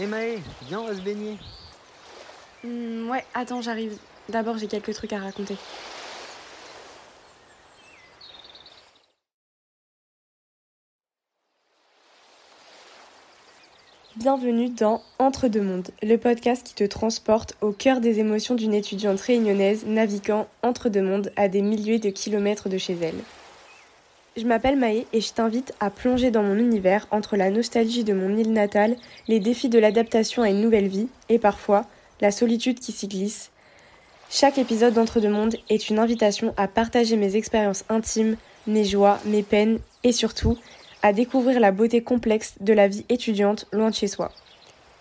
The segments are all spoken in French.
Eh Maë, viens, on va se baigner. Hmm, ouais, attends, j'arrive. D'abord, j'ai quelques trucs à raconter. Bienvenue dans Entre deux mondes, le podcast qui te transporte au cœur des émotions d'une étudiante réunionnaise naviguant entre deux mondes à des milliers de kilomètres de chez elle. Je m'appelle Maë et je t'invite à plonger dans mon univers entre la nostalgie de mon île natale, les défis de l'adaptation à une nouvelle vie et parfois la solitude qui s'y glisse. Chaque épisode d'Entre deux mondes est une invitation à partager mes expériences intimes, mes joies, mes peines et surtout à découvrir la beauté complexe de la vie étudiante loin de chez soi.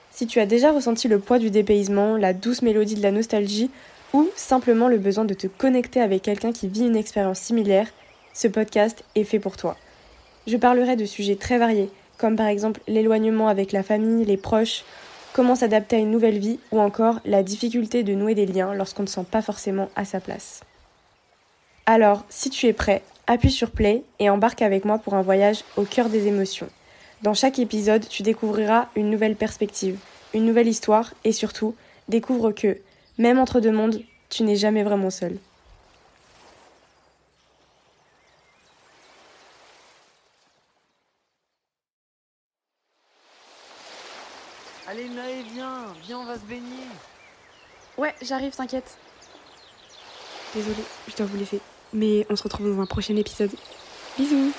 Si tu as déjà ressenti le poids du dépaysement, la douce mélodie de la nostalgie, ou simplement le besoin de te connecter avec quelqu'un qui vit une expérience similaire, ce podcast est fait pour toi. Je parlerai de sujets très variés, comme par exemple l'éloignement avec la famille, les proches, comment s'adapter à une nouvelle vie, ou encore la difficulté de nouer des liens lorsqu'on ne sent pas forcément à sa place. Alors, si tu es prêt, appuie sur play et embarque avec moi pour un voyage au cœur des émotions. Dans chaque épisode, tu découvriras une nouvelle perspective, une nouvelle histoire et surtout, découvre que, même entre deux mondes, tu n'es jamais vraiment seul. Allez Maë, viens, viens, on va se baigner. Ouais, j'arrive, t'inquiète. Désolée, je dois vous laisser. Mais on se retrouve dans un prochain épisode. Bisous